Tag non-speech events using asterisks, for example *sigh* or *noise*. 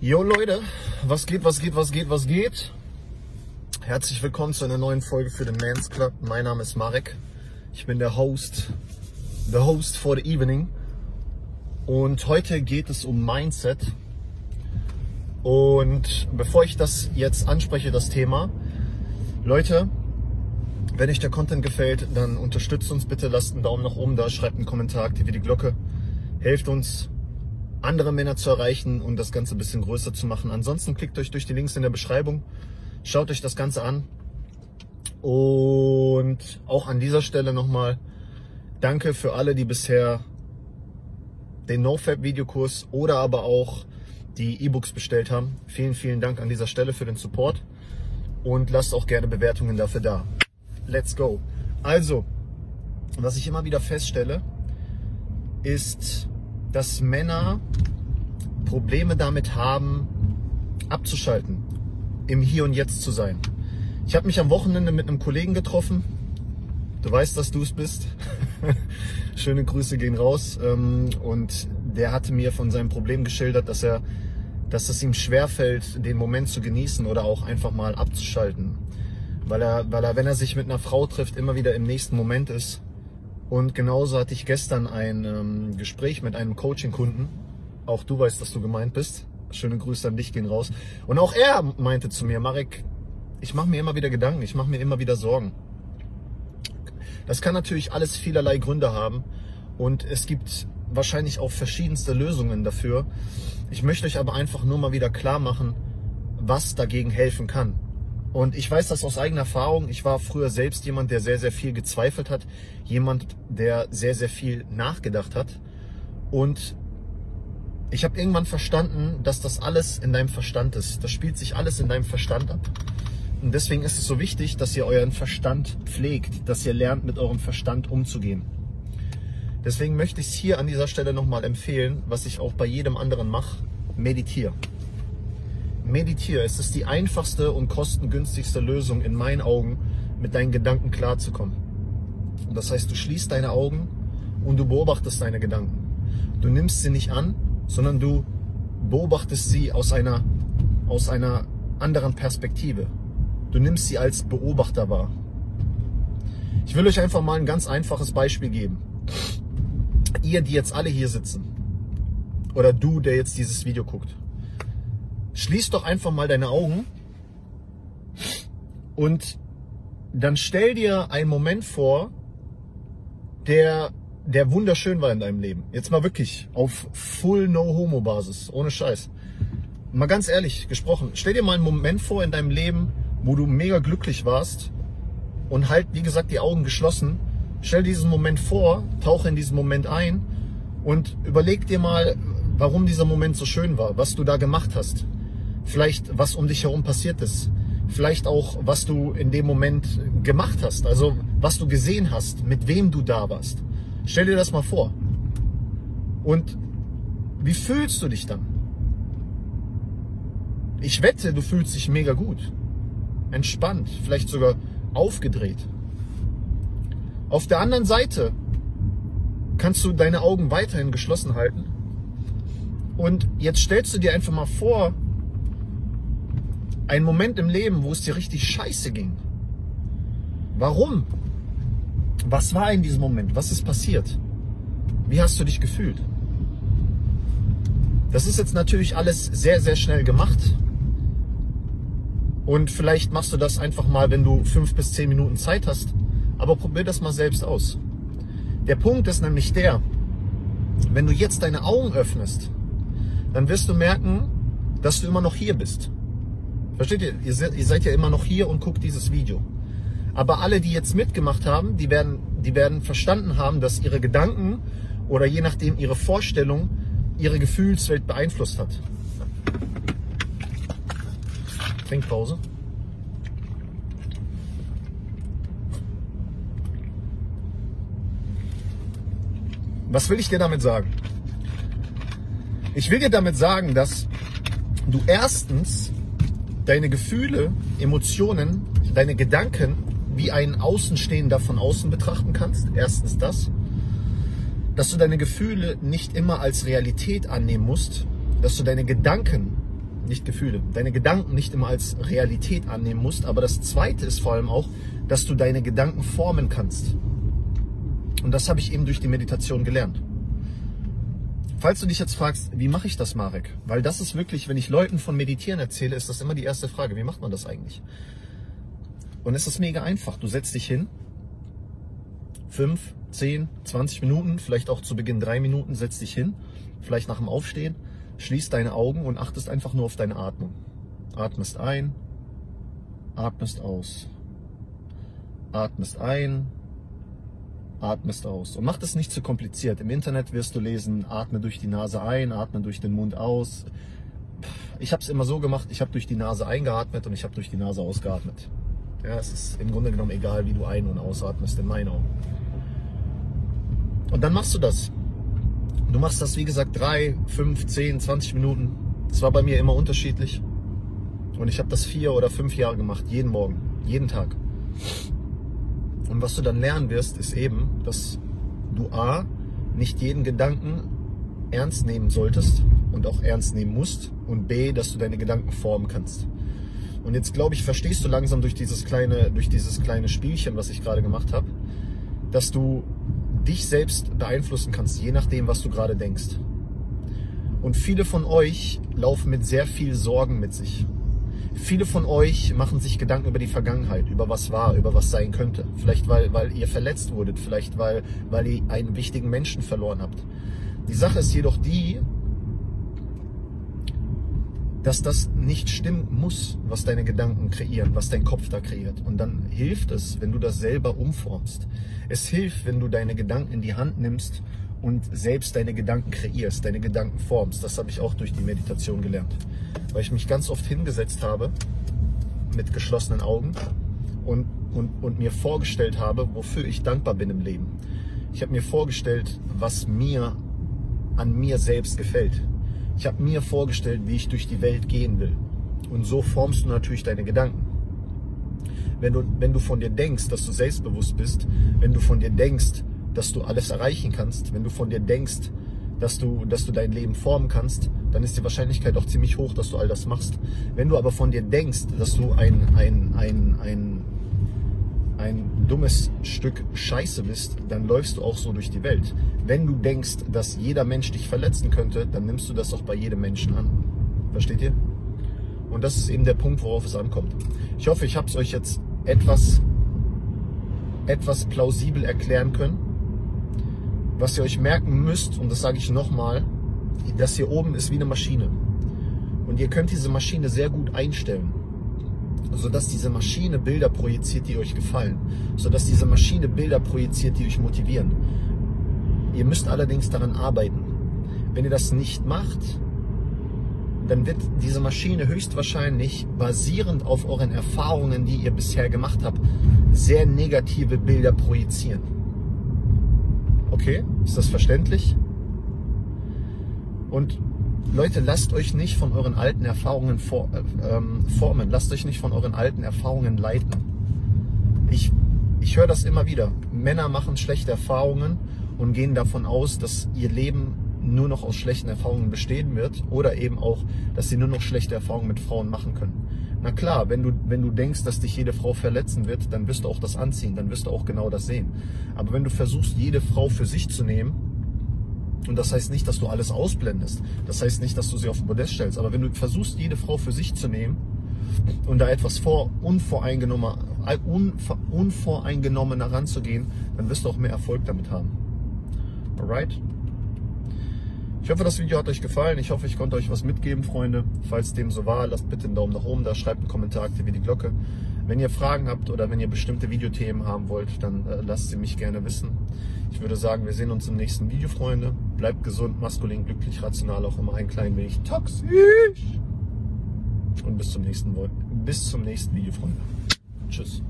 Jo Leute, was geht, was geht, was geht, was geht? Herzlich willkommen zu einer neuen Folge für den Mans Club. Mein Name ist Marek. Ich bin der Host, the host for the evening. Und heute geht es um Mindset. Und bevor ich das jetzt anspreche, das Thema, Leute, wenn euch der Content gefällt, dann unterstützt uns bitte, lasst einen Daumen nach oben da, schreibt einen Kommentar, aktiviert die Glocke, helft uns, andere Männer zu erreichen und das Ganze ein bisschen größer zu machen. Ansonsten klickt euch durch die Links in der Beschreibung, schaut euch das Ganze an. Und auch an dieser Stelle nochmal danke für alle, die bisher den NoFab-Videokurs oder aber auch die E-Books bestellt haben. Vielen, vielen Dank an dieser Stelle für den Support und lasst auch gerne Bewertungen dafür da. Let's go. Also, was ich immer wieder feststelle, ist, dass Männer Probleme damit haben, abzuschalten, im Hier und Jetzt zu sein. Ich habe mich am Wochenende mit einem Kollegen getroffen. Du weißt, dass du es bist. *laughs* Schöne Grüße gehen raus. Ähm, und der hatte mir von seinem Problem geschildert, dass er, dass es ihm schwerfällt, den Moment zu genießen oder auch einfach mal abzuschalten. Weil er, weil er, wenn er sich mit einer Frau trifft, immer wieder im nächsten Moment ist und genauso hatte ich gestern ein ähm, Gespräch mit einem Coaching-Kunden. Auch du weißt, dass du gemeint bist. Schöne Grüße an dich gehen raus. Und auch er meinte zu mir, Marek, ich mache mir immer wieder Gedanken, ich mache mir immer wieder Sorgen. Das kann natürlich alles vielerlei Gründe haben und es gibt wahrscheinlich auch verschiedenste Lösungen dafür. Ich möchte euch aber einfach nur mal wieder klar machen, was dagegen helfen kann. Und ich weiß das aus eigener Erfahrung. Ich war früher selbst jemand, der sehr, sehr viel gezweifelt hat. Jemand, der sehr, sehr viel nachgedacht hat. Und ich habe irgendwann verstanden, dass das alles in deinem Verstand ist. Das spielt sich alles in deinem Verstand ab. Und deswegen ist es so wichtig, dass ihr euren Verstand pflegt, dass ihr lernt, mit eurem Verstand umzugehen. Deswegen möchte ich es hier an dieser Stelle nochmal empfehlen, was ich auch bei jedem anderen mache. Meditiere meditiere. Es ist die einfachste und kostengünstigste Lösung in meinen Augen, mit deinen Gedanken klarzukommen. Und das heißt, du schließt deine Augen und du beobachtest deine Gedanken. Du nimmst sie nicht an, sondern du beobachtest sie aus einer, aus einer anderen Perspektive. Du nimmst sie als Beobachter wahr. Ich will euch einfach mal ein ganz einfaches Beispiel geben. Ihr, die jetzt alle hier sitzen, oder du, der jetzt dieses Video guckt, Schließ doch einfach mal deine Augen und dann stell dir einen Moment vor, der, der wunderschön war in deinem Leben. Jetzt mal wirklich auf Full No-Homo Basis, ohne Scheiß. Mal ganz ehrlich gesprochen, stell dir mal einen Moment vor in deinem Leben, wo du mega glücklich warst und halt, wie gesagt, die Augen geschlossen. Stell diesen Moment vor, tauche in diesen Moment ein und überleg dir mal, warum dieser Moment so schön war, was du da gemacht hast vielleicht was um dich herum passiert ist, vielleicht auch was du in dem Moment gemacht hast, also was du gesehen hast, mit wem du da warst. Stell dir das mal vor. Und wie fühlst du dich dann? Ich wette, du fühlst dich mega gut, entspannt, vielleicht sogar aufgedreht. Auf der anderen Seite kannst du deine Augen weiterhin geschlossen halten. Und jetzt stellst du dir einfach mal vor, ein Moment im Leben, wo es dir richtig scheiße ging. Warum? Was war in diesem Moment? Was ist passiert? Wie hast du dich gefühlt? Das ist jetzt natürlich alles sehr, sehr schnell gemacht. Und vielleicht machst du das einfach mal, wenn du fünf bis zehn Minuten Zeit hast. Aber probier das mal selbst aus. Der Punkt ist nämlich der, wenn du jetzt deine Augen öffnest, dann wirst du merken, dass du immer noch hier bist. Versteht ihr? ihr? seid ja immer noch hier und guckt dieses Video. Aber alle, die jetzt mitgemacht haben, die werden, die werden verstanden haben, dass ihre Gedanken oder je nachdem ihre Vorstellung ihre Gefühlswelt beeinflusst hat. Trinkpause. Was will ich dir damit sagen? Ich will dir damit sagen, dass du erstens deine Gefühle, Emotionen, deine Gedanken wie ein Außenstehender von außen betrachten kannst. Erstens das. Dass du deine Gefühle nicht immer als Realität annehmen musst. Dass du deine Gedanken nicht Gefühle, deine Gedanken nicht immer als Realität annehmen musst. Aber das Zweite ist vor allem auch, dass du deine Gedanken formen kannst. Und das habe ich eben durch die Meditation gelernt. Falls du dich jetzt fragst, wie mache ich das, Marek? Weil das ist wirklich, wenn ich Leuten von Meditieren erzähle, ist das immer die erste Frage. Wie macht man das eigentlich? Und es ist mega einfach. Du setzt dich hin, fünf, zehn, 20 Minuten, vielleicht auch zu Beginn drei Minuten, setzt dich hin, vielleicht nach dem Aufstehen, schließt deine Augen und achtest einfach nur auf deine Atmung. Atmest ein, atmest aus. Atmest ein, atmest aus. Und mach das nicht zu kompliziert. Im Internet wirst du lesen, atme durch die Nase ein, atme durch den Mund aus. Ich habe es immer so gemacht, ich habe durch die Nase eingeatmet und ich habe durch die Nase ausgeatmet. Ja, es ist im Grunde genommen egal, wie du ein- und ausatmest, in meinen Augen. Und dann machst du das. Du machst das, wie gesagt, drei, fünf, zehn, 20 Minuten. Es war bei mir immer unterschiedlich. Und ich habe das vier oder fünf Jahre gemacht, jeden Morgen, jeden Tag. Und was du dann lernen wirst, ist eben, dass du A, nicht jeden Gedanken ernst nehmen solltest und auch ernst nehmen musst. Und B, dass du deine Gedanken formen kannst. Und jetzt glaube ich, verstehst du langsam durch dieses kleine, durch dieses kleine Spielchen, was ich gerade gemacht habe, dass du dich selbst beeinflussen kannst, je nachdem, was du gerade denkst. Und viele von euch laufen mit sehr viel Sorgen mit sich. Viele von euch machen sich Gedanken über die Vergangenheit, über was war, über was sein könnte. Vielleicht weil, weil ihr verletzt wurdet, vielleicht weil, weil ihr einen wichtigen Menschen verloren habt. Die Sache ist jedoch die, dass das nicht stimmen muss, was deine Gedanken kreieren, was dein Kopf da kreiert. Und dann hilft es, wenn du das selber umformst. Es hilft, wenn du deine Gedanken in die Hand nimmst und selbst deine Gedanken kreierst, deine Gedanken formst. Das habe ich auch durch die Meditation gelernt. Weil ich mich ganz oft hingesetzt habe mit geschlossenen Augen und, und, und mir vorgestellt habe, wofür ich dankbar bin im Leben. Ich habe mir vorgestellt, was mir an mir selbst gefällt. Ich habe mir vorgestellt, wie ich durch die Welt gehen will. Und so formst du natürlich deine Gedanken. Wenn du, wenn du von dir denkst, dass du selbstbewusst bist, wenn du von dir denkst, dass du alles erreichen kannst, wenn du von dir denkst, dass du, dass du dein Leben formen kannst, dann ist die Wahrscheinlichkeit auch ziemlich hoch, dass du all das machst. Wenn du aber von dir denkst, dass du ein, ein, ein, ein, ein dummes Stück Scheiße bist, dann läufst du auch so durch die Welt. Wenn du denkst, dass jeder Mensch dich verletzen könnte, dann nimmst du das auch bei jedem Menschen an. Versteht ihr? Und das ist eben der Punkt, worauf es ankommt. Ich hoffe, ich habe es euch jetzt etwas, etwas plausibel erklären können. Was ihr euch merken müsst, und das sage ich nochmal, das hier oben ist wie eine Maschine. Und ihr könnt diese Maschine sehr gut einstellen, sodass diese Maschine Bilder projiziert, die euch gefallen. Sodass diese Maschine Bilder projiziert, die euch motivieren. Ihr müsst allerdings daran arbeiten. Wenn ihr das nicht macht, dann wird diese Maschine höchstwahrscheinlich basierend auf euren Erfahrungen, die ihr bisher gemacht habt, sehr negative Bilder projizieren. Okay, ist das verständlich? Und Leute, lasst euch nicht von euren alten Erfahrungen for, äh, ähm, formen. Lasst euch nicht von euren alten Erfahrungen leiten. Ich, ich höre das immer wieder. Männer machen schlechte Erfahrungen und gehen davon aus, dass ihr Leben nur noch aus schlechten Erfahrungen bestehen wird oder eben auch, dass sie nur noch schlechte Erfahrungen mit Frauen machen können. Na klar, wenn du, wenn du denkst, dass dich jede Frau verletzen wird, dann wirst du auch das anziehen, dann wirst du auch genau das sehen. Aber wenn du versuchst, jede Frau für sich zu nehmen, und das heißt nicht, dass du alles ausblendest, das heißt nicht, dass du sie auf den Podest stellst, aber wenn du versuchst, jede Frau für sich zu nehmen und da etwas vor, unvoreingenommener, unvoreingenommener ranzugehen, dann wirst du auch mehr Erfolg damit haben. Alright? Ich hoffe, das Video hat euch gefallen. Ich hoffe, ich konnte euch was mitgeben, Freunde. Falls dem so war, lasst bitte einen Daumen nach oben da, schreibt einen Kommentar, aktiviert die Glocke. Wenn ihr Fragen habt oder wenn ihr bestimmte Videothemen haben wollt, dann äh, lasst sie mich gerne wissen. Ich würde sagen, wir sehen uns im nächsten Video, Freunde. Bleibt gesund, maskulin, glücklich, rational, auch immer ein klein wenig toxisch. Und bis zum nächsten, bis zum nächsten Video, Freunde. Tschüss.